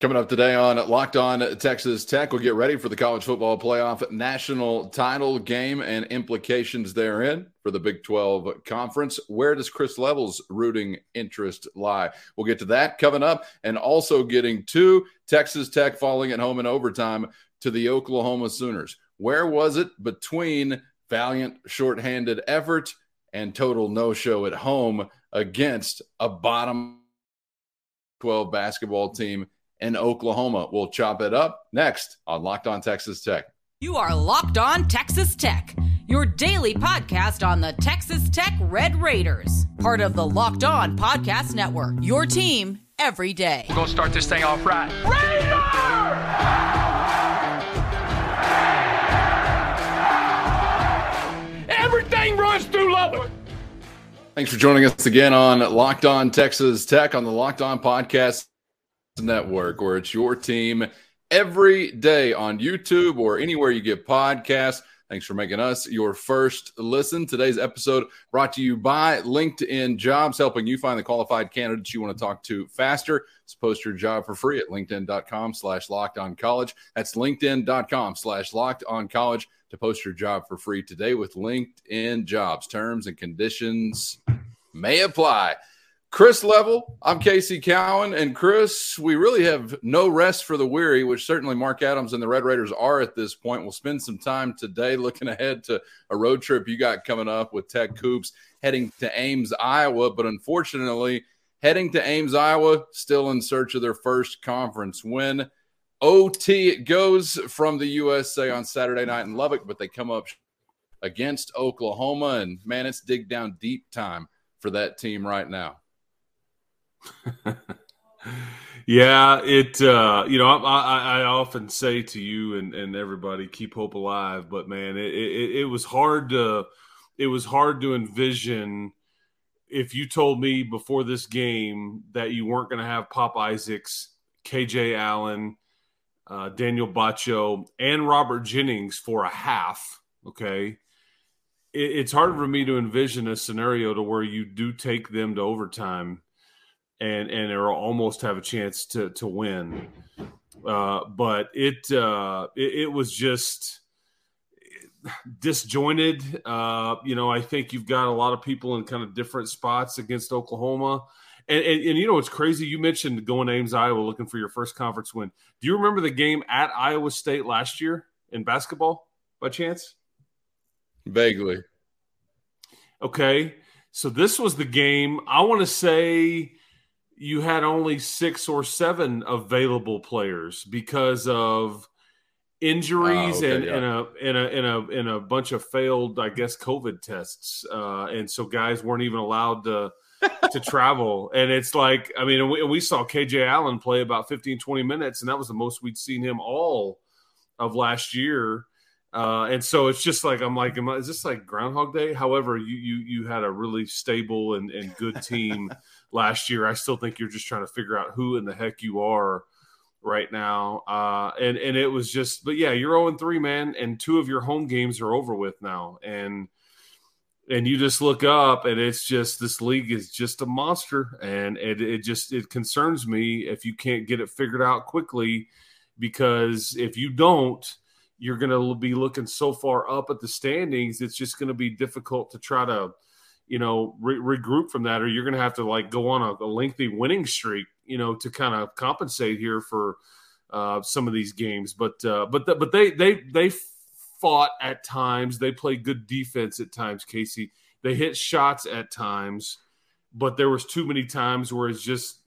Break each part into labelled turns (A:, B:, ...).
A: Coming up today on Locked On Texas Tech, we'll get ready for the college football playoff national title game and implications therein for the Big 12 conference. Where does Chris Level's rooting interest lie? We'll get to that coming up and also getting to Texas Tech falling at home in overtime to the Oklahoma Sooners. Where was it between valiant shorthanded effort and total no show at home against a bottom 12 basketball team? In Oklahoma. We'll chop it up next on Locked On Texas Tech.
B: You are Locked On Texas Tech, your daily podcast on the Texas Tech Red Raiders, part of the Locked On Podcast Network. Your team every day.
C: We're going to start this thing off right. Raider! Everything runs through Lubbock.
A: Thanks for joining us again on Locked On Texas Tech on the Locked On Podcast Network, where it's your team every day on YouTube or anywhere you get podcasts. Thanks for making us your first listen. Today's episode brought to you by LinkedIn Jobs, helping you find the qualified candidates you want to talk to faster. Just post your job for free at linkedin.com slash locked on college. That's linkedin.com slash locked on college to post your job for free today with LinkedIn Jobs. Terms and conditions may apply. Chris Level, I'm Casey Cowan, and Chris, we really have no rest for the weary, which certainly Mark Adams and the Red Raiders are at this point. We'll spend some time today looking ahead to a road trip you got coming up with Tech hoops heading to Ames, Iowa. But unfortunately, heading to Ames, Iowa, still in search of their first conference win. OT goes from the USA on Saturday night in Lubbock, but they come up against Oklahoma, and man, it's dig down deep time for that team right now.
D: yeah, it. Uh, you know, I, I, often say to you and, and everybody, keep hope alive. But man, it, it, it was hard to it was hard to envision if you told me before this game that you weren't going to have Pop Isaacs, KJ Allen, uh, Daniel Batcho, and Robert Jennings for a half. Okay. it's hard for me to envision a scenario to where you do take them to overtime and and or almost have a chance to to win. Uh, but it, uh, it, it was just disjointed. Uh, you know, I think you've got a lot of people in kind of different spots against Oklahoma. And, and, and, you know, it's crazy. You mentioned going to Ames, Iowa, looking for your first conference win. Do you remember the game at Iowa State last year in basketball by chance?
A: Vaguely.
D: Okay. So this was the game. I want to say you had only six or seven available players because of injuries uh, okay, and, yeah. and, a and a and a and a bunch of failed, I guess, COVID tests, uh, and so guys weren't even allowed to to travel. And it's like, I mean, we, we saw KJ Allen play about 15, 20 minutes, and that was the most we'd seen him all of last year. Uh, and so it's just like I'm like, I, is this like Groundhog Day? However, you you you had a really stable and, and good team last year. I still think you're just trying to figure out who in the heck you are right now. Uh, and and it was just, but yeah, you're 0 3, man, and two of your home games are over with now, and and you just look up and it's just this league is just a monster and it, it just it concerns me if you can't get it figured out quickly because if you don't you're going to be looking so far up at the standings it's just going to be difficult to try to you know re- regroup from that or you're going to have to like go on a, a lengthy winning streak you know to kind of compensate here for uh, some of these games. But uh, but the, but they they they fought at times. They played good defense at times casey. They hit shots at times but there was too many times where it's just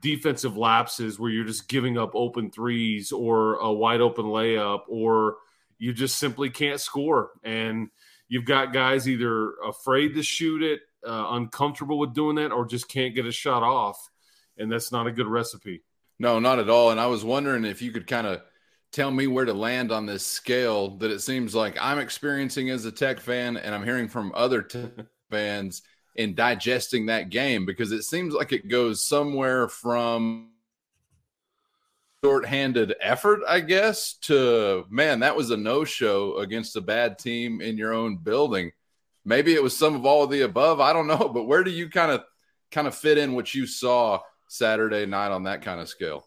D: defensive lapses where you're just giving up open threes or a wide open layup or you just simply can't score. And you've got guys either afraid to shoot it uh, uncomfortable with doing that or just can't get a shot off and that's not a good recipe.
A: No not at all. And i was wondering if you could kind of tell me where to land on this scale that it seems like i'm experiencing as a tech fan and i'm hearing from other tech fans in digesting that game because it seems like it goes somewhere from short-handed effort, I guess, to man, that was a no-show against a bad team in your own building. Maybe it was some of all of the above. I don't know, but where do you kind of kind of fit in what you saw Saturday night on that kind of scale?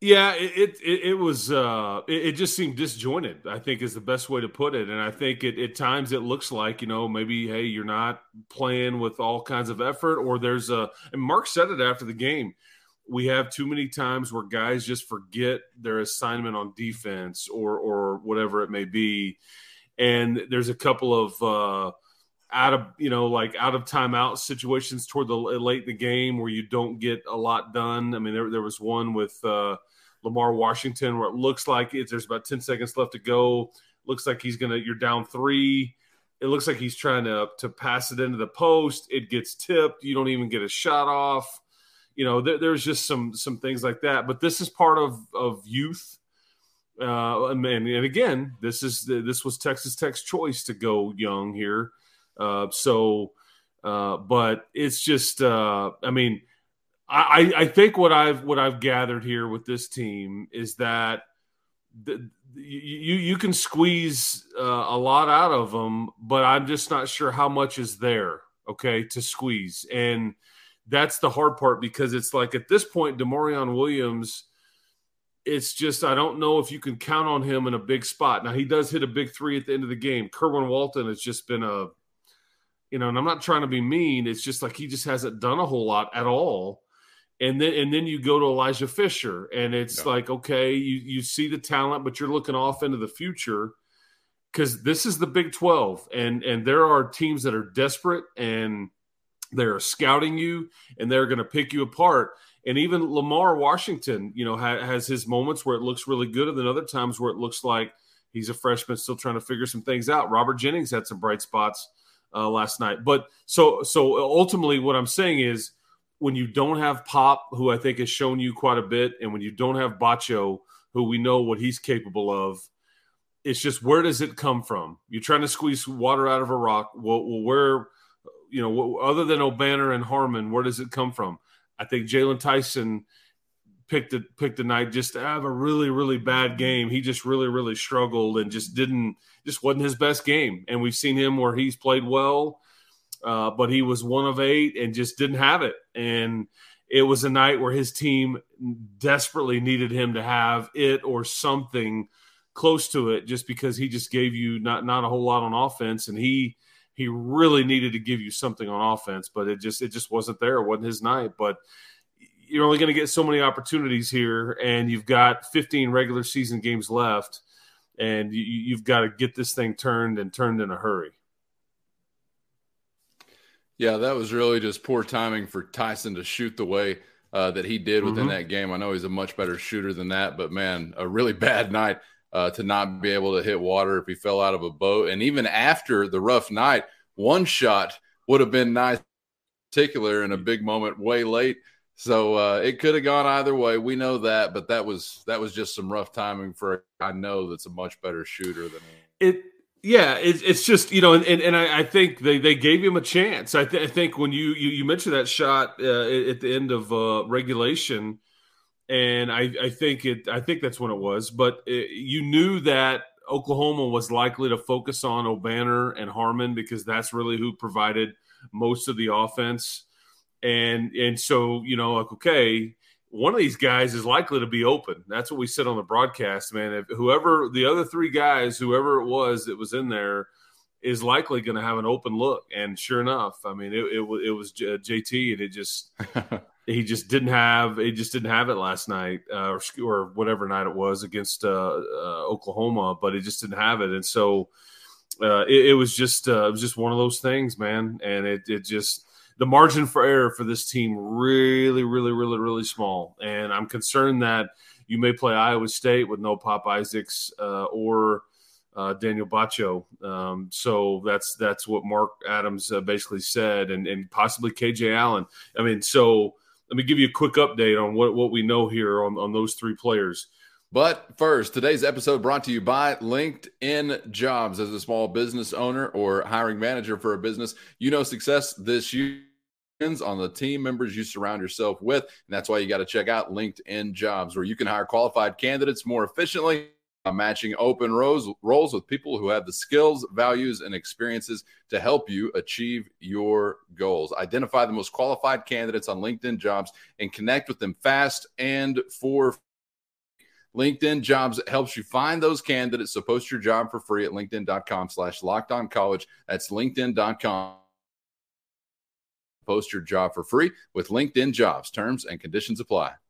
D: Yeah, it it, it was uh, it, it, just seemed disjointed. I think is the best way to put it, and I think it, at times it looks like you know maybe hey you're not playing with all kinds of effort, or there's a and Mark said it after the game. We have too many times where guys just forget their assignment on defense or or whatever it may be, and there's a couple of uh, out of you know like out of timeout situations toward the late in the game where you don't get a lot done. I mean there there was one with. Uh, Lamar Washington, where it looks like it's there's about 10 seconds left to go. Looks like he's gonna you're down three. It looks like he's trying to to pass it into the post. It gets tipped. You don't even get a shot off. You know, there, there's just some some things like that. But this is part of of youth. Uh, and, and again, this is this was Texas Tech's choice to go young here. Uh, so, uh, but it's just, uh, I mean, I, I think what I've what I've gathered here with this team is that the, you you can squeeze uh, a lot out of them, but I'm just not sure how much is there. Okay, to squeeze, and that's the hard part because it's like at this point, D'Maurian Williams. It's just I don't know if you can count on him in a big spot. Now he does hit a big three at the end of the game. Kerwin Walton has just been a, you know, and I'm not trying to be mean. It's just like he just hasn't done a whole lot at all and then and then you go to Elijah Fisher, and it's like okay, you you see the talent, but you're looking off into the future because this is the Big Twelve, and and there are teams that are desperate and they're scouting you, and they're going to pick you apart. And even Lamar Washington, you know, ha- has his moments where it looks really good, and then other times where it looks like he's a freshman still trying to figure some things out. Robert Jennings had some bright spots uh, last night, but so so ultimately, what I'm saying is when you don't have Pop, who I think has shown you quite a bit, and when you don't have Batcho, who we know what he's capable of, it's just where does it come from? You're trying to squeeze water out of a rock. Well, where, you know, other than Obanor and Harmon, where does it come from? I think Jaylon Tyson picked it picked a night just to have a really really bad game. He just really really struggled and just didn't just wasn't his best game. And we've seen him where he's played well uh, but he was one of eight and just didn't have it. And it was a night where his team desperately needed him to have it or something close to it, just because he just gave you not not a whole lot on offense, and he he really needed to give you something on offense, but it just it just wasn't there. It wasn't his night, but. You're only going to get so many opportunities here, and you've got 15 regular season games left, and you, you've got to get this thing turned and turned in a hurry.
A: Yeah, that was really just poor timing for Tyson to shoot the way uh, that he did within mm-hmm. that game. I know he's a much better shooter than that, but man, a really bad night uh, to not be able to hit water if he fell out of a boat. And even after the rough night, one shot would have been nice, particular in a big moment way late. So uh, it could have gone either way. We know that, but that was that was just some rough timing for. I know that's a much better shooter than
D: it. Yeah, it's, it's just you know, and, and, and I, I, think they, they gave him a chance. I, th- I think when you, you, you mentioned that shot uh, at the end of uh, regulation, and I, I think it I think that's when it was. But it, you knew that Oklahoma was likely to focus on Obanor and Harmon because that's really who provided most of the offense, and and so you know like okay, one of these guys is likely to be open. That's what we said on the broadcast, man. If whoever the other three guys, whoever it was that was in there, is likely going to have an open look. And sure enough, I mean, it, it, it was JT, and it just he just didn't have he just didn't have it last night uh, or or whatever night it was against uh, uh, Oklahoma, but it just didn't have it, and so. Uh, it, it, was just uh, it was just one of those things, man, and it it just the margin for error for this team really, really, really, really small. And I'm concerned that you may play Iowa State with no Pop Isaacs uh, or Daniel Batcho. Um, so that's that's what Mark Adams basically said, and, and possibly KJ Allen. I mean, so let me give you a quick update on what, what we know here on, on those three players.
A: But first, today's episode brought to you by LinkedIn Jobs. As a small business owner or hiring manager for a business, you know success this year on the team members you surround yourself with. And that's why you got to check out LinkedIn Jobs, where you can hire qualified candidates more efficiently, Uh, matching open roles, roles with people who have the skills, values, and experiences to help you achieve your goals. Identify the most qualified candidates on LinkedIn Jobs and connect with them fast and for LinkedIn Jobs helps you find those candidates. So post your job for free at linkedin.com slash locked on college. That's linkedin.com. Post your job for free with LinkedIn Jobs. Terms and conditions apply.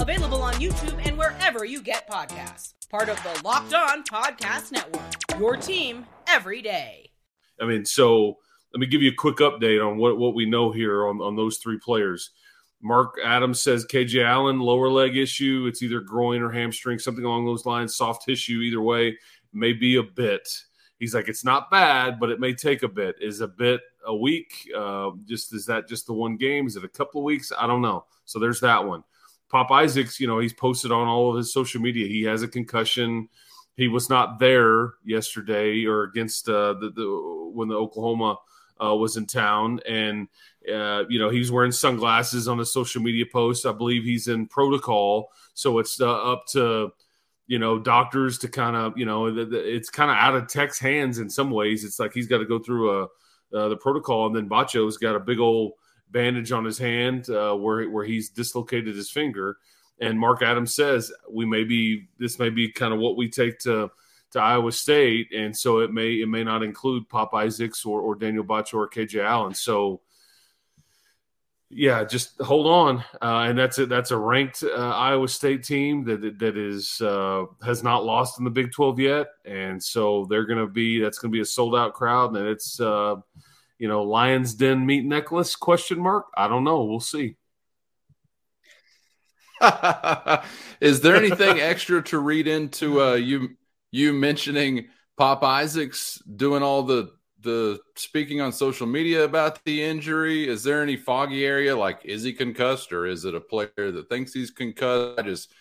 B: Available on YouTube and wherever you get podcasts. Part of the Locked On Podcast Network. Your team every day.
D: I mean, so let me give you a quick update on what, what we know here on, on those three players. Mark Adams says KJ Allen, lower leg issue. It's either groin or hamstring, something along those lines, soft tissue, either way, may be a bit. He's like, it's not bad, but it may take a bit. Is a bit a week? Uh, just is that just the one game? Is it a couple of weeks? I don't know. So there's that one. Pop Isaacs, you know, he's posted on all of his social media. He has a concussion. He was not there yesterday or against uh, the, the when the Oklahoma uh, was in town, and uh, you know he's wearing sunglasses on a social media post. I believe he's in protocol, so it's uh, up to you know doctors to kind of you know it's kind of out of Tech's hands in some ways. It's like he's got to go through a uh, the protocol, and then Batcho's got a big old bandage on his hand uh, where where he's dislocated his finger. And Mark Adams says we may be this may be kind of what we take to to Iowa State, and so it may it may not include Pop Isaacs or, or Daniel Batcho or KJ Allen. So yeah, just hold on, uh, and that's it. That's a ranked uh, Iowa State team that that is uh, has not lost in the Big Twelve yet, and so they're going to be that's going to be a sold out crowd, and it's uh, you know Lions Den meat necklace question mark. I don't know. We'll see.
A: is there anything extra to read into uh, you you mentioning Pop Isaacs doing all the the speaking on social media about the injury? Is there any foggy area? Like, is he concussed or is it a player that thinks he's concussed? I just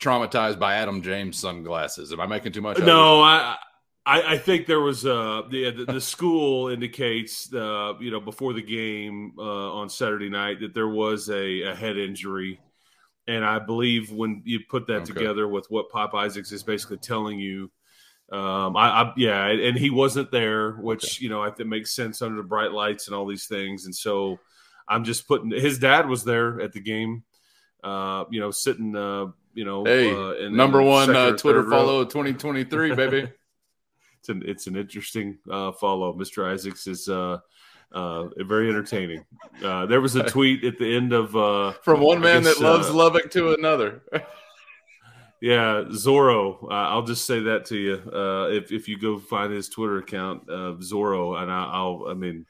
A: traumatized by Adam James sunglasses. Am I making too much?
D: No, I, I, I think there was uh the the, the school indicates uh you know before the game uh, on Saturday night that there was a, a head injury. And I believe when you put that okay. together with what Pop Isaacs is basically telling you, um, I, I, yeah, and he wasn't there, which okay. you know I think makes sense under the bright lights and all these things. And so I'm just putting his dad was there at the game, uh, you know, sitting, uh, you know,
A: hey,
D: uh,
A: in, number in one uh, Twitter follow 2023, baby.
D: it's an it's an interesting uh, follow. Mr. Isaacs is uh, uh, very entertaining. Uh, there was a tweet at the end of uh,
A: from one man guess, that loves uh, Lubbock to another.
D: Yeah, Zorro. Uh, I'll just say that to you. Uh, if if you go find his Twitter account, uh, Zorro, and I, will I mean,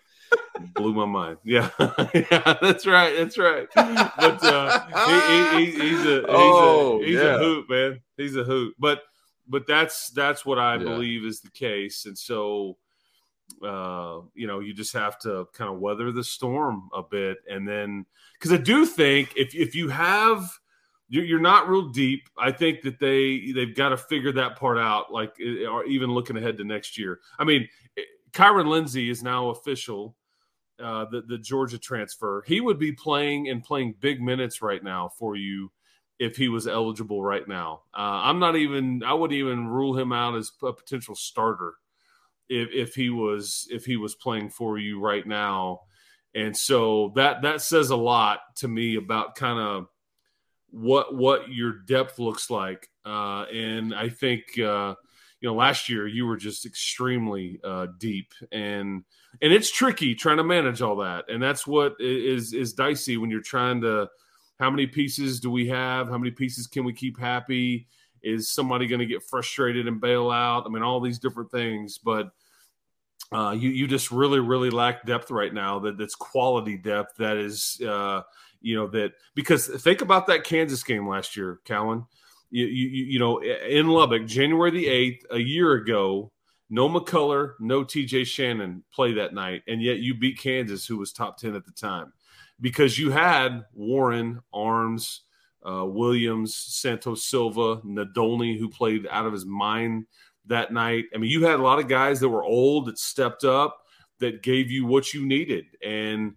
D: blew my mind. Yeah, yeah, that's right, that's right. But uh, he, he, he's a he's, oh, a, he's yeah. a hoot, man. He's a hoot. But but that's that's what I yeah. believe is the case, and so uh, you know, you just have to kind of weather the storm a bit, and then because I do think if if you have you're not real deep. I think that they they've got to figure that part out. Like, or even looking ahead to next year. I mean, Kyron Lindsey is now official. Uh, the the Georgia transfer. He would be playing and playing big minutes right now for you if he was eligible right now. Uh, I'm not even. I wouldn't even rule him out as a potential starter if if he was if he was playing for you right now. And so that that says a lot to me about kind of what what your depth looks like. Uh, and I think uh, you know last year you were just extremely uh, deep, and and it's tricky trying to manage all that, and that's what is is dicey when you're trying to. How many pieces do we have? How many pieces can we keep happy? Is somebody going to get frustrated and bail out? I mean, all these different things, but. Uh, you you just really really lack depth right now. That that's quality depth. That is uh, you know that because think about that Kansas game last year, Callan. You, you, you know in Lubbock, January the eighth, a year ago, no McCullar, no TJ Shannon play that night, and yet you beat Kansas, who was top ten at the time, because you had Warren, Arms, uh, Williams, Santos Silva, Nadolny, who played out of his mind that night. I mean, you had a lot of guys that were old that stepped up that gave you what you needed, and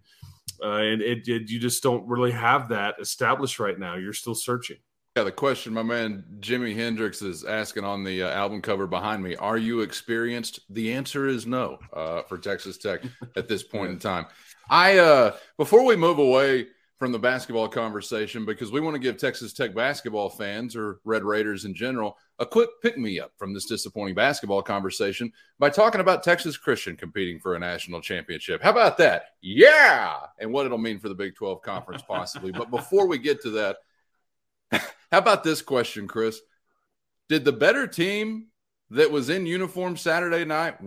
D: uh, and it, it, you just don't really have that established right now. You're still searching.
A: Yeah, the question my man Jimi Hendrix is asking on the uh, album cover behind me: Are you experienced? The answer is no uh, for Texas Tech at this point in time. I uh, before we move away from the basketball conversation because we want to give Texas Tech basketball fans or Red Raiders in general a quick pick me up from this disappointing basketball conversation by talking about Texas Christian competing for a national championship. How about that? Yeah. And what it'll mean for the Big 12 conference, possibly. but before we get to that, how about this question, Chris? Did the better team that was in uniform Saturday night?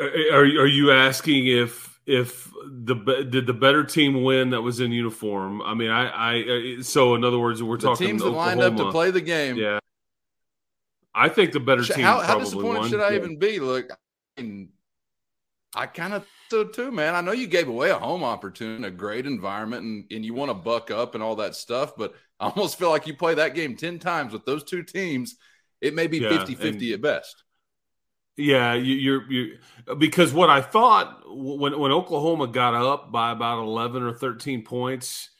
D: Are, are you asking if if the did the better team win that was in uniform? I mean, I, I uh, so in other words, we're
A: the
D: talking
A: teams that lined up to play the game.
D: Yeah, I think the better team.
A: How,
D: how
A: disappointed
D: won.
A: should I yeah. even be? Look, I, mean, I kind of so too, man. I know you gave away a home opportunity, a great environment, and, and you want to buck up and all that stuff, but I almost feel like you play that game 10 times with those two teams. It may be 50 yeah, 50 at best.
D: Yeah, you, are you because what I thought when when Oklahoma got up by about eleven or thirteen points,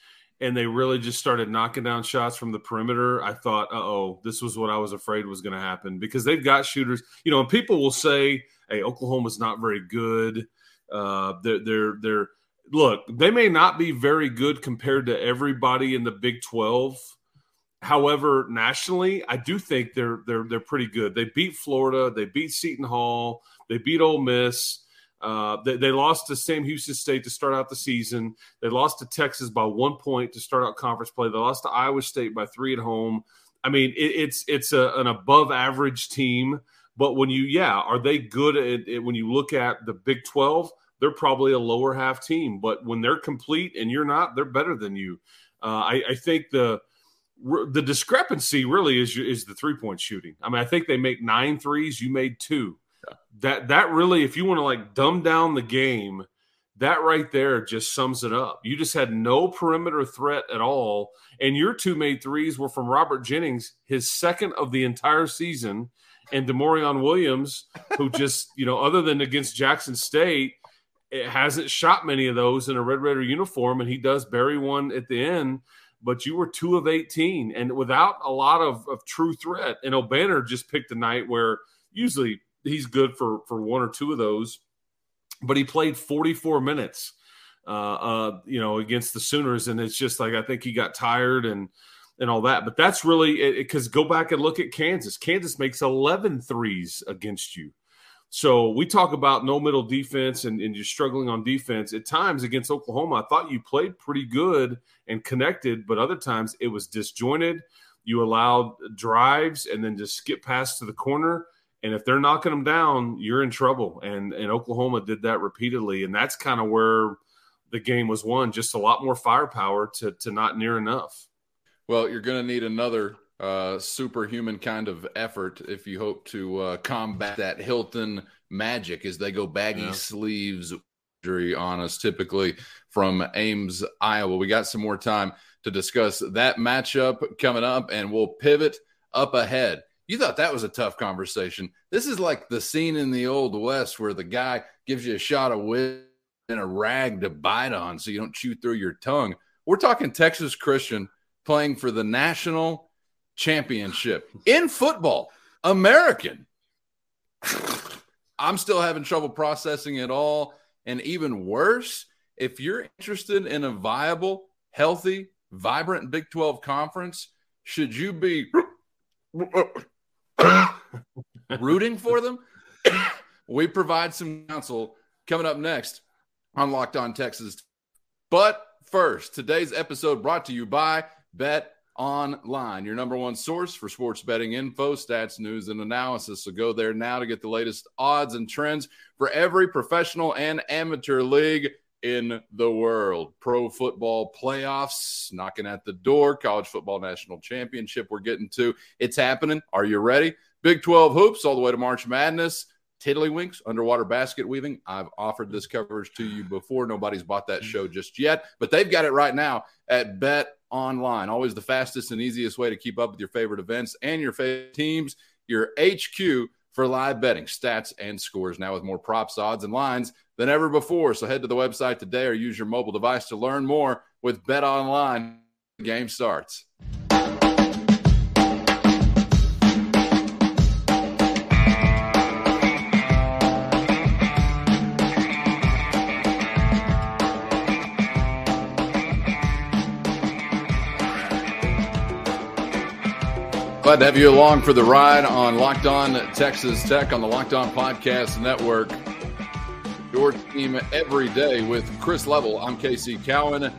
D: and they really just started knocking down shots from the perimeter, I thought, oh, this was what I was afraid was going to happen because they've got shooters. You know, and people will say, "Hey, Oklahoma's not very good." Uh, they're they're they're look, they may not be very good compared to everybody in the Big Twelve However, nationally, I do think they're they're they're pretty good. They beat Florida, they beat Seton Hall, they beat Ole Miss. Uh, they, they, lost to Sam Houston State to start out the season. They lost to Texas by one point to start out conference play. They lost to Iowa State by three at home. I mean, it, it's it's a, an above average team. But when you, yeah, are they good at it? When you look at the Big Twelve, they're probably a lower half team. But when they're complete and you're not, they're better than you. Uh, I, I think the the discrepancy really is is the three point shooting. I mean, I think they make nine threes. You made two. Yeah. That that really, if you want to like dumb down the game, that right there just sums it up. You just had no perimeter threat at all, and your two made threes were from Robert Jennings, his second of the entire season, and D'Maurian Williams, who just you know, other than against Jackson State, it hasn't shot many of those in a Red Raider uniform, and he does bury one at the end but you were two of 18 and without a lot of, of true threat. And Obanor just picked a night where usually he's good for, for one or two of those, but he played 44 minutes, uh, uh, you know, against the Sooners. And it's just like, I think he got tired and, and all that. But that's really because go back and look at Kansas. Kansas makes 11 threes against you. So we talk about no middle defense and, and, you're struggling on defense. At times against Oklahoma, I thought you played pretty good and connected, but other times it was disjointed. You allowed drives and then just skip past to the corner. And if they're knocking them down, you're in trouble. And and Oklahoma did that repeatedly. And that's kind of where the game was won. Just a lot more firepower to to not near enough.
A: Well, you're to need another uh, superhuman kind of effort if you hope to uh, combat that Hilton magic as they go baggy yeah. sleeves on us, typically from Ames, Iowa. We got some more time to discuss that matchup coming up, and we'll pivot up ahead. You thought that was a tough conversation. This is like the scene in the Old West where the guy gives you a shot of whiskey and a rag to bite on so you don't chew through your tongue. We're talking Texas Christian playing for the national championship in football, American. I'm still having trouble processing it all. And even worse, if you're interested in a viable, healthy, vibrant Big 12 conference, should you be rooting for them? we provide some counsel coming up next on Locked On Texas. But first, today's episode brought to you by Bet Online, your number one source for sports betting info, stats, news, and analysis. So go there now to get the latest odds and trends for every professional and amateur league in the world. Pro football playoffs knocking at the door, college football national championship we're getting to. It's happening. Are you ready? Big 12 hoops all the way to March Madness. Tiddlywinks, underwater basket weaving. I've offered this coverage to you before. Nobody's bought that mm. show just yet, but they've got it right now at Bet online. Always the fastest and easiest way to keep up with your favorite events and your favorite teams. Your HQ for live betting, stats, and scores. Now with more props, odds, and lines than ever before. So head to the website today or use your mobile device to learn more with Bet Online. The game starts. Glad to have you along for the ride on Locked On Texas Tech on the Locked On Podcast Network. Your team every day with Chris Level. I'm Casey Cowan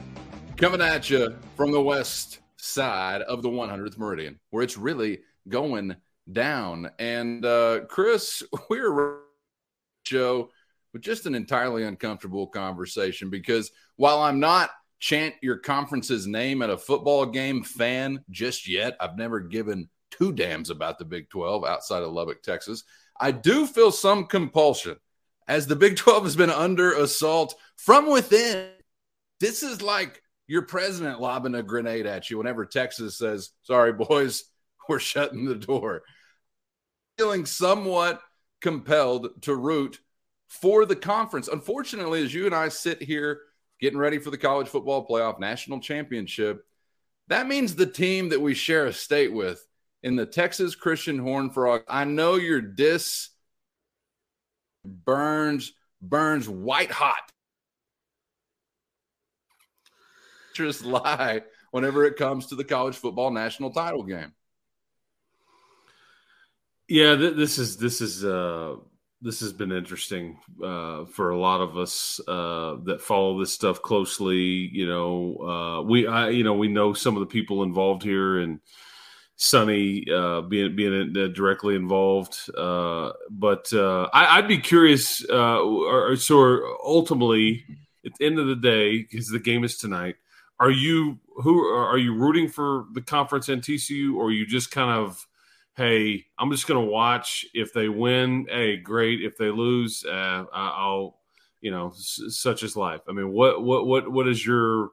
A: coming at you from the west side of the 100th Meridian, where it's really going down. And uh, Chris, we're show with just an entirely uncomfortable conversation because while I'm not chant your conference's name at a football game fan just yet, I've never given two dams about the Big 12 outside of Lubbock, Texas. I do feel some compulsion as the Big 12 has been under assault from within. This is like your president lobbing a grenade at you whenever Texas says, Sorry, boys, we're shutting the door. Feeling somewhat compelled to root for the conference. Unfortunately, as you and I sit here getting ready for the college football playoff national championship, that means the team that we share a state with in the Texas Christian Horn Frog. I know your diss burns burns white hot. Just lie whenever it comes to the college football national title game.
D: Yeah, th- this is this is uh this has been interesting uh, for a lot of us uh, that follow this stuff closely. You know, uh, we I you know we know some of the people involved here and Sonny uh, being being uh, directly involved. Uh, but uh, I, would be curious. Uh, or, so ultimately, at the end of the day, because the game is tonight, are you who are you rooting for the conference and TCU, or you just kind of, hey, I'm just going to watch. If they win, hey, great. If they lose, uh, I'll, you know, such is life. I mean, what what what what is your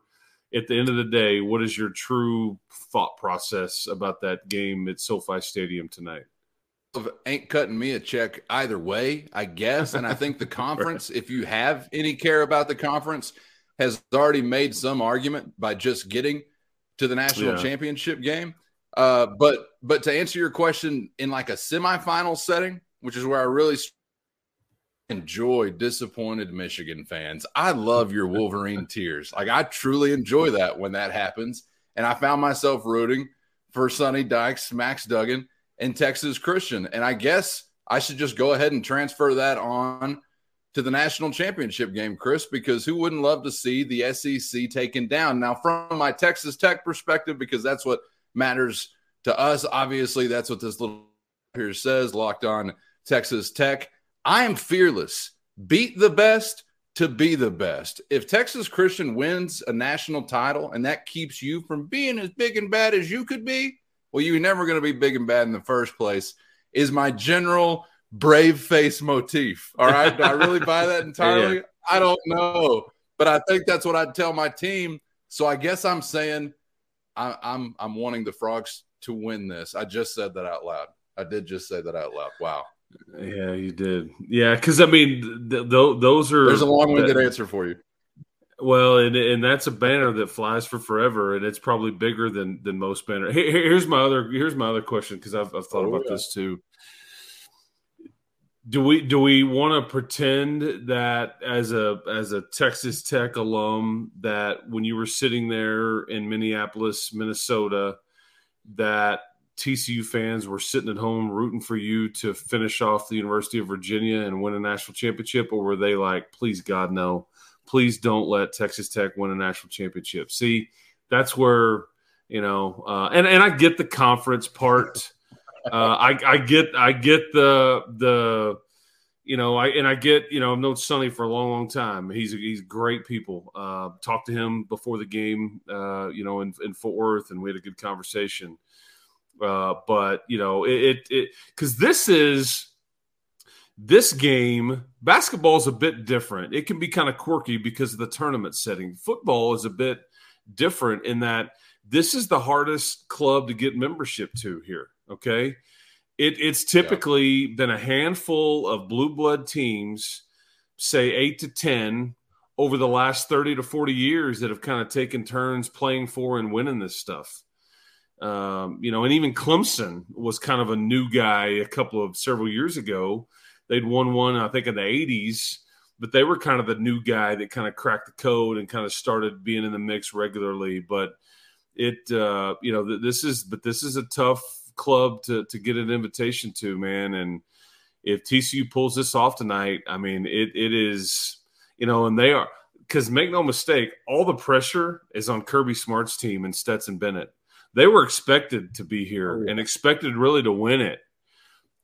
D: at the end of the day, what is your true thought process about that game at SoFi Stadium tonight?
A: Ain't cutting me a check either way, I guess. And I think the conference, if you have any care about the conference, has already made some argument by just getting to the national yeah. championship game. Uh, but but to answer your question in like a semifinal setting, which is where I really enjoy disappointed Michigan fans. I love your Wolverine tears. Like I truly enjoy that when that happens. And I found myself rooting for Sonny Dykes, Max Duggan, and Texas Christian. And I guess I should just go ahead and transfer that on to the national championship game, Chris, because who wouldn't love to see the SEC taken down? Now, from my Texas Tech perspective, because that's what matters to us, obviously, that's what this little here says locked on Texas Tech. I am fearless. Beat the best to be the best. If Texas Christian wins a national title and that keeps you from being as big and bad as you could be, well, you're never going to be big and bad in the first place, is my general brave face motif. All right. Do I really buy that entirely? Yeah. I don't know. But I think that's what I'd tell my team. So I guess I'm saying I, I'm I'm wanting the frogs to win this. I just said that out loud. I did just say that out loud. Wow.
D: Yeah, you did. Yeah, because I mean, th- th- those are.
A: There's a long-winded answer for you.
D: Well, and and that's a banner that flies for forever, and it's probably bigger than than most banners. Here, here's my other here's my other question because I've, I've thought oh, about yeah. this too. Do we do we want to pretend that as a as a Texas Tech alum that when you were sitting there in Minneapolis, Minnesota, that TCU fans were sitting at home rooting for you to finish off the University of Virginia and win a national championship, or were they like, please God, no, please don't let Texas Tech win a national championship? See, that's where you know, uh, and and I get the conference part. Uh, I, I get I get the the you know I and I get you know I've known Sonny for a long long time. He's he's great people. Uh, talked to him before the game, uh, you know, in, in Fort Worth, and we had a good conversation. Uh, but you know, it it because this is this game. Basketball is a bit different. It can be kind of quirky because of the tournament setting. Football is a bit different in that this is the hardest club to get membership to here. Okay. It, it's typically yeah. been a handful of blue blood teams, say eight to 10, over the last 30 to 40 years that have kind of taken turns playing for and winning this stuff. Um, you know, and even Clemson was kind of a new guy a couple of several years ago. They'd won one, I think, in the 80s, but they were kind of the new guy that kind of cracked the code and kind of started being in the mix regularly. But it, uh, you know, this is, but this is a tough club to, to get an invitation to, man. And if TCU pulls this off tonight, I mean, it, it is, you know, and they are, because make no mistake, all the pressure is on Kirby Smart's team and Stetson Bennett they were expected to be here oh, yeah. and expected really to win it.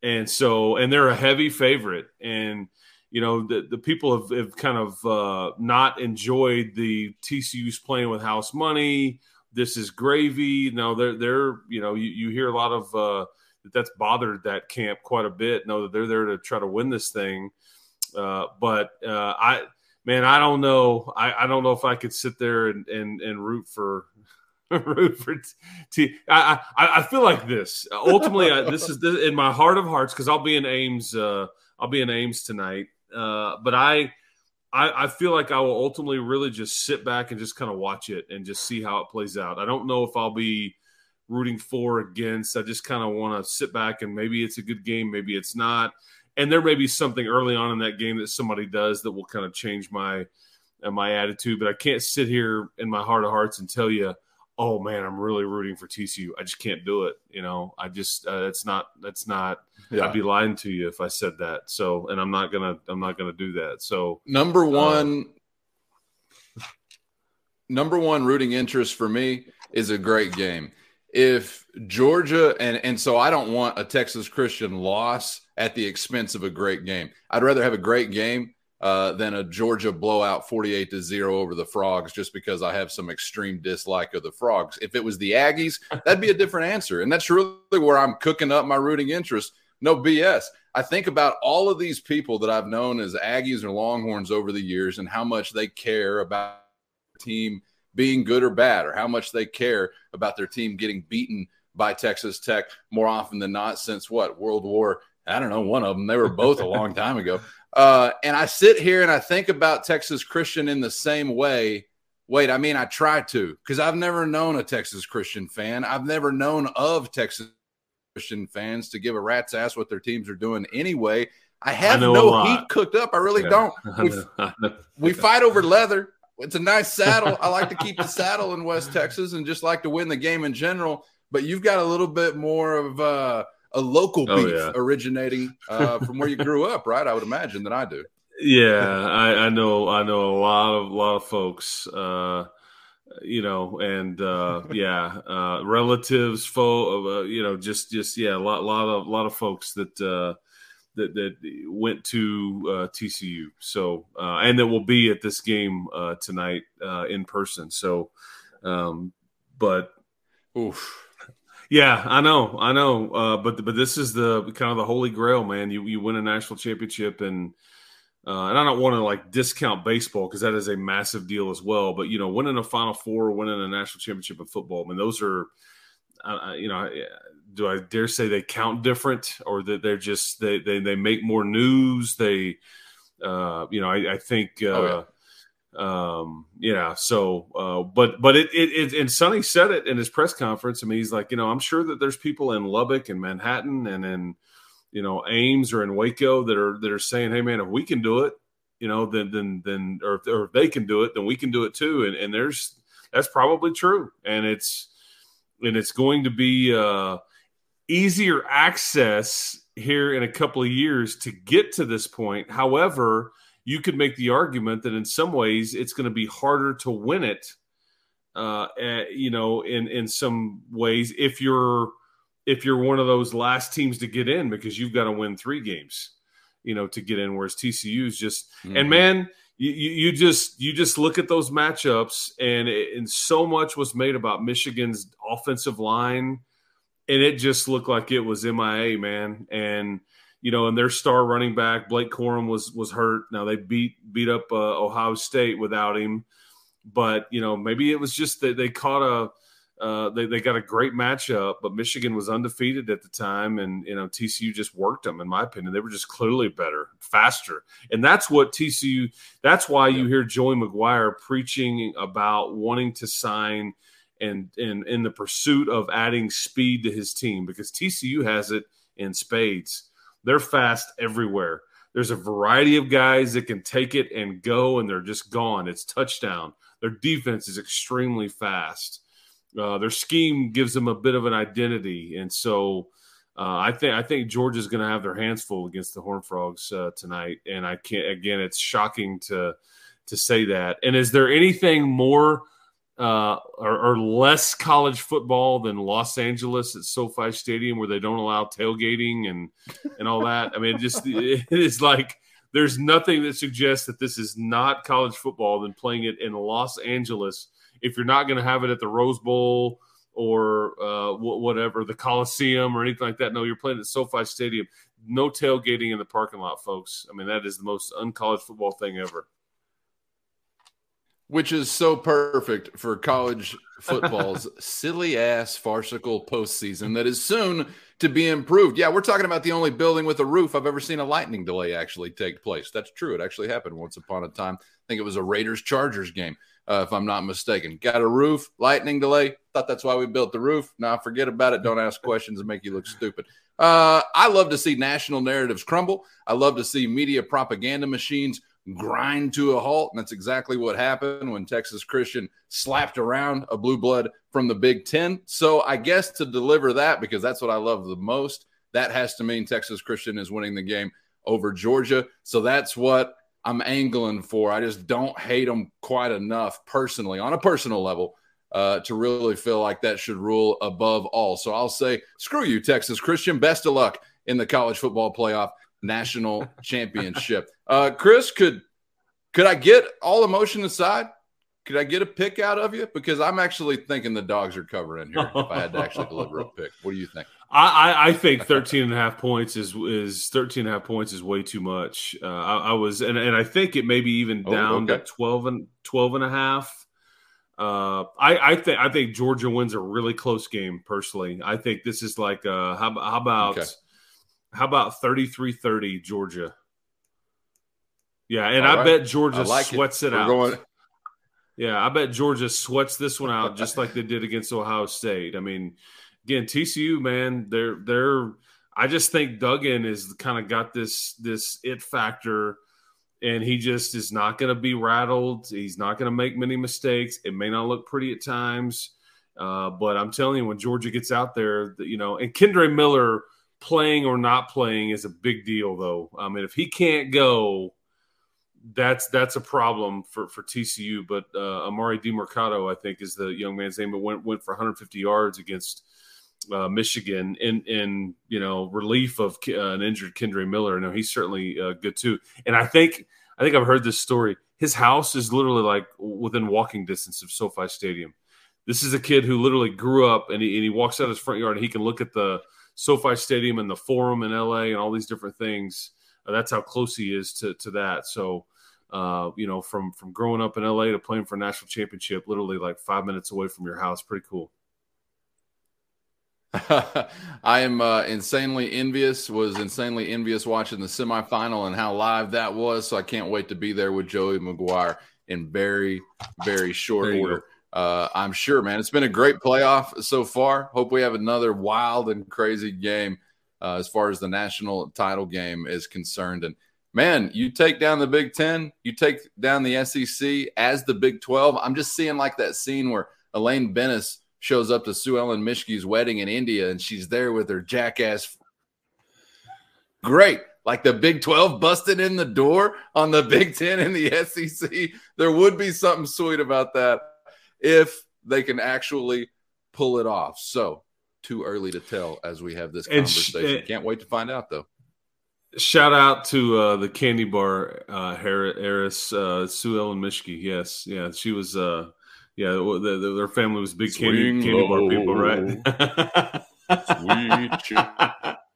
D: And so, and they're a heavy favorite. And, you know, the, the people have, have kind of uh, not enjoyed the TCU's playing with house money. This is gravy. No, they're, they're, you know, you, you hear a lot of, uh, that's bothered that camp quite a bit. Know that they're there to try to win this thing. Uh, but uh, I, man, I don't know. I, I don't know if I could sit there and, and, and root for root for T. I, I, I feel like this. Ultimately, I, this is this, in my heart of hearts because I'll be in Ames. Uh, I'll be in Ames tonight. Uh, but I, I, I feel like I will ultimately really just sit back and just kind of watch it and just see how it plays out. I don't know if I'll be rooting for against. I just kind of want to sit back and maybe it's a good game, maybe it's not. And there may be something early on in that game that somebody does that will kind of change my uh, my attitude. But I can't sit here in my heart of hearts and tell you oh man, I'm really rooting for TCU. I just can't do it. You know, I just uh, that's not that's not. Yeah. I'd be lying to you if I said that. So, and I'm not gonna I'm not gonna do that. So,
A: number uh, one, number one rooting interest for me is a great game. If Georgia and and so I don't want a Texas Christian loss at the expense of a great game. I'd rather have a great game uh, than a Georgia blowout 48 to 0 over the Frogs just because I have some extreme dislike of the Frogs. If it was the Aggies, that'd be a different answer. And that's really where I'm cooking up my rooting interest. No BS. I think about all of these people that I've known as Aggies or Longhorns over the years and how much they care about their team being good or bad, or how much they care about their team getting beaten by Texas Tech more often than not since what World War. I don't know, one of them. They were both a long time ago. Uh, and I sit here and I think about Texas Christian in the same way. Wait, I mean, I try to because I've never known a Texas Christian fan. I've never known of Texas Christian fans to give a rat's ass what their teams are doing anyway. I have I no heat cooked up. I really yeah. don't. We, we fight over leather. It's a nice saddle. I like to keep the saddle in West Texas and just like to win the game in general. But you've got a little bit more of uh, a local oh, beef yeah. originating uh, from where you grew up, right? I would imagine that I do.
D: Yeah, I, I know. I know a lot of lot of folks. Uh, you know, and uh, yeah, uh, relatives, fo- uh, you know, just just yeah, a lot, lot of lot of folks that uh, that that went to uh, TCU. So uh, and that will be at this game uh, tonight uh, in person. So, um, but oof, yeah, I know, I know. Uh, but but this is the kind of the holy grail, man. You you win a national championship, and uh, and I don't want to like discount baseball because that is a massive deal as well. But you know, winning a Final Four, winning a national championship in football, I mean, those are, uh, you know, do I dare say they count different, or that they're just they they they make more news? They, uh, you know, I, I think. Uh, oh, yeah um yeah so uh but but it, it it and sonny said it in his press conference. I mean he's like you know i'm sure that there's people in lubbock and manhattan and in you know ames or in waco that are that are saying hey man if we can do it you know then then then or, or if they can do it then we can do it too. And and there's that's probably true. And it's and it's going to be uh easier access here in a couple of years to get to this point. However you could make the argument that in some ways it's going to be harder to win it uh, eh, you know in in some ways if you're if you're one of those last teams to get in because you've got to win three games you know to get in whereas TCU is just mm-hmm. and man you, you just you just look at those matchups and and so much was made about Michigan's offensive line and it just looked like it was MIA man and you know, and their star running back Blake Corum was was hurt. Now they beat beat up uh, Ohio State without him, but you know maybe it was just that they caught a uh, they, they got a great matchup, but Michigan was undefeated at the time, and you know TCU just worked them. In my opinion, they were just clearly better, faster, and that's what TCU. That's why you hear Joey McGuire preaching about wanting to sign and and in the pursuit of adding speed to his team because TCU has it in spades. They're fast everywhere. There's a variety of guys that can take it and go, and they're just gone. It's touchdown. Their defense is extremely fast. Uh, their scheme gives them a bit of an identity, and so uh, I think I think Georgia's going to have their hands full against the Horn Frogs uh, tonight. And I can't again, it's shocking to to say that. And is there anything more uh, or, or, less college football than Los Angeles at SoFi Stadium, where they don't allow tailgating and and all that? I mean, it just it is like there's nothing that suggests that this is not college football than playing it in Los Angeles if you're not going to have it at the Rose Bowl or uh, whatever, the Coliseum or anything like that. No, you're playing at SoFi Stadium. No tailgating in the parking lot, folks. I mean, that is the most uncollege football thing ever.
A: Which is so perfect for college football's silly ass farcical postseason that is soon to be improved. Yeah, we're talking about the only building with a roof I've ever seen a lightning delay actually take place. That's true. It actually happened once upon a time. I think it was a Raiders Chargers game uh, if I'm not mistaken. Got a roof, lightning delay. Thought that's why we built the roof. Now forget about it. Don't ask questions and make you look stupid. Uh, I love to see national narratives crumble. I love to see media propaganda machines grind to a halt. And that's exactly what happened when Texas Christian slapped around a blue blood from the Big Ten. So I guess to deliver that, because that's what I love the most, that has to mean Texas Christian is winning the game over Georgia. So that's what I'm angling for. I just don't hate them quite enough personally, on a personal level, uh, to really feel like that should rule above all. So I'll say, screw you, Texas Christian. Best of luck in the college football playoff national championship. Uh, Chris, could could I get all emotion aside? Could I get a pick out of you? Because I'm actually thinking the dogs are covering here. If I had to actually deliver a pick, what do you think?
D: I, I think 13 and a half points is is 13 and a half points is way too much. Uh, I, I, was and, and I think it may be even oh, down oh, okay. to 12 and 12 and a half. Uh, I, I think I think Georgia wins a really close game personally. I think this is like uh, how, how about okay. How about 33-30 Georgia? Yeah, and All I right. bet Georgia like sweats it, it out. Going... Yeah, I bet Georgia sweats this one out just like they did against Ohio State. I mean, again, TCU, man, they're they're. I just think Duggan is kind of got this this it factor, and he just is not going to be rattled. He's not going to make many mistakes. It may not look pretty at times, uh, but I'm telling you, when Georgia gets out there, you know, and Kendre Miller playing or not playing is a big deal, though. I mean, if he can't go, that's that's a problem for for TCU. But uh, Emari Demercado, I think, is the young man's name. But went went for 150 yards against uh, Michigan in in you know relief of uh, an injured Kendre Miller. No, he's certainly uh, good too. And I think I think I've heard this story. His house is literally like within walking distance of SoFi Stadium. This is a kid who literally grew up and he, and he walks out his front yard and he can look at the SoFi Stadium and the Forum in LA and all these different things. Uh, that's how close he is to to that. So. Uh, you know, from from growing up in LA to playing for a national championship, literally like five minutes away from your house, pretty cool.
A: I am uh, insanely envious. Was insanely envious watching the semifinal and how live that was. So I can't wait to be there with Joey McGuire in very, very short order. Uh, I'm sure, man. It's been a great playoff so far. Hope we have another wild and crazy game uh, as far as the national title game is concerned. And man, you take down the Big Ten, you take down the SEC as the Big Twelve. I'm just seeing like that scene where Elaine Benes shows up to Sue Ellen Mischke's wedding in India and she's there with her jackass. Great. Like the Big 12 busted in the door on the Big 10 and the SEC. There would be something sweet about that if they can actually pull it off. So, too early to tell as we have this conversation. Sh- Can't wait to find out, though.
D: Shout out to uh, the candy bar uh, heiress, uh, Sue Ellen Mischke. Yes, yeah, she was uh, yeah, the, the, their family was big candy, candy bar people, right? Sweet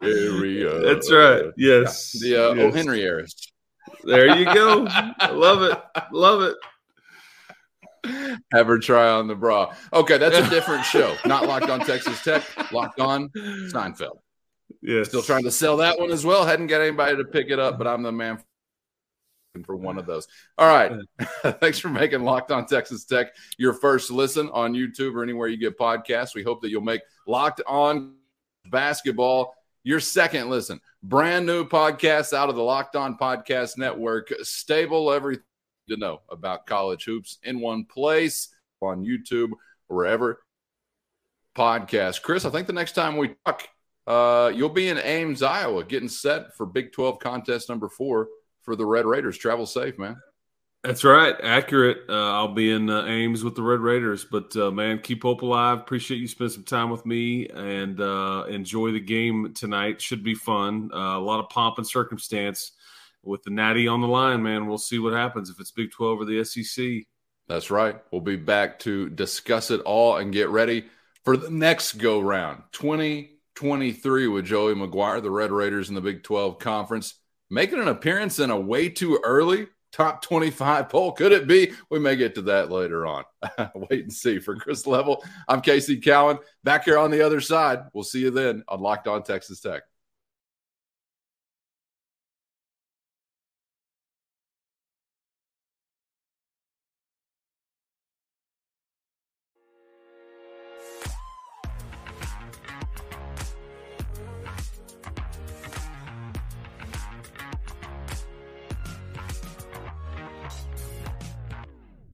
D: area. That's right. Yes.
A: Yeah. The uh,
D: yes.
A: O. Henry heiress.
D: There you go. Love it. Love it.
A: Have her try on the bra. Okay, that's a different show. Not locked on Texas Tech, locked on Seinfeld.
D: Yeah,
A: Still trying to sell that one as well. Hadn't got anybody to pick it up, but I'm the man for one of those. All right. Thanks for making Locked On Texas Tech your first listen on YouTube or anywhere you get podcasts. We hope that you'll make Locked On Basketball your second listen. Brand new podcast out of the Locked On Podcast Network. Stable, everything to know about college hoops in one place on YouTube, wherever podcast. Chris, I think the next time we talk, uh, you'll be in Ames, Iowa, getting set for Big 12 contest number four for the Red Raiders. Travel safe, man.
D: That's right. Accurate. Uh, I'll be in uh, Ames with the Red Raiders. But, uh, man, keep hope alive. Appreciate you spending some time with me and uh, enjoy the game tonight. Should be fun. Uh, a lot of pomp and circumstance with the Natty on the line, man. We'll see what happens if it's Big 12 or the SEC.
A: That's right. We'll be back to discuss it all and get ready for the next go round 2023 with Joey McGuire, the Red Raiders in the Big 12 Conference making an appearance in a way too early top 25 poll. Could it be? We may get to that later on. Wait and see. For Chris Level, I'm Casey Cowan back here on the other side. We'll see you then on Locked On Texas Tech.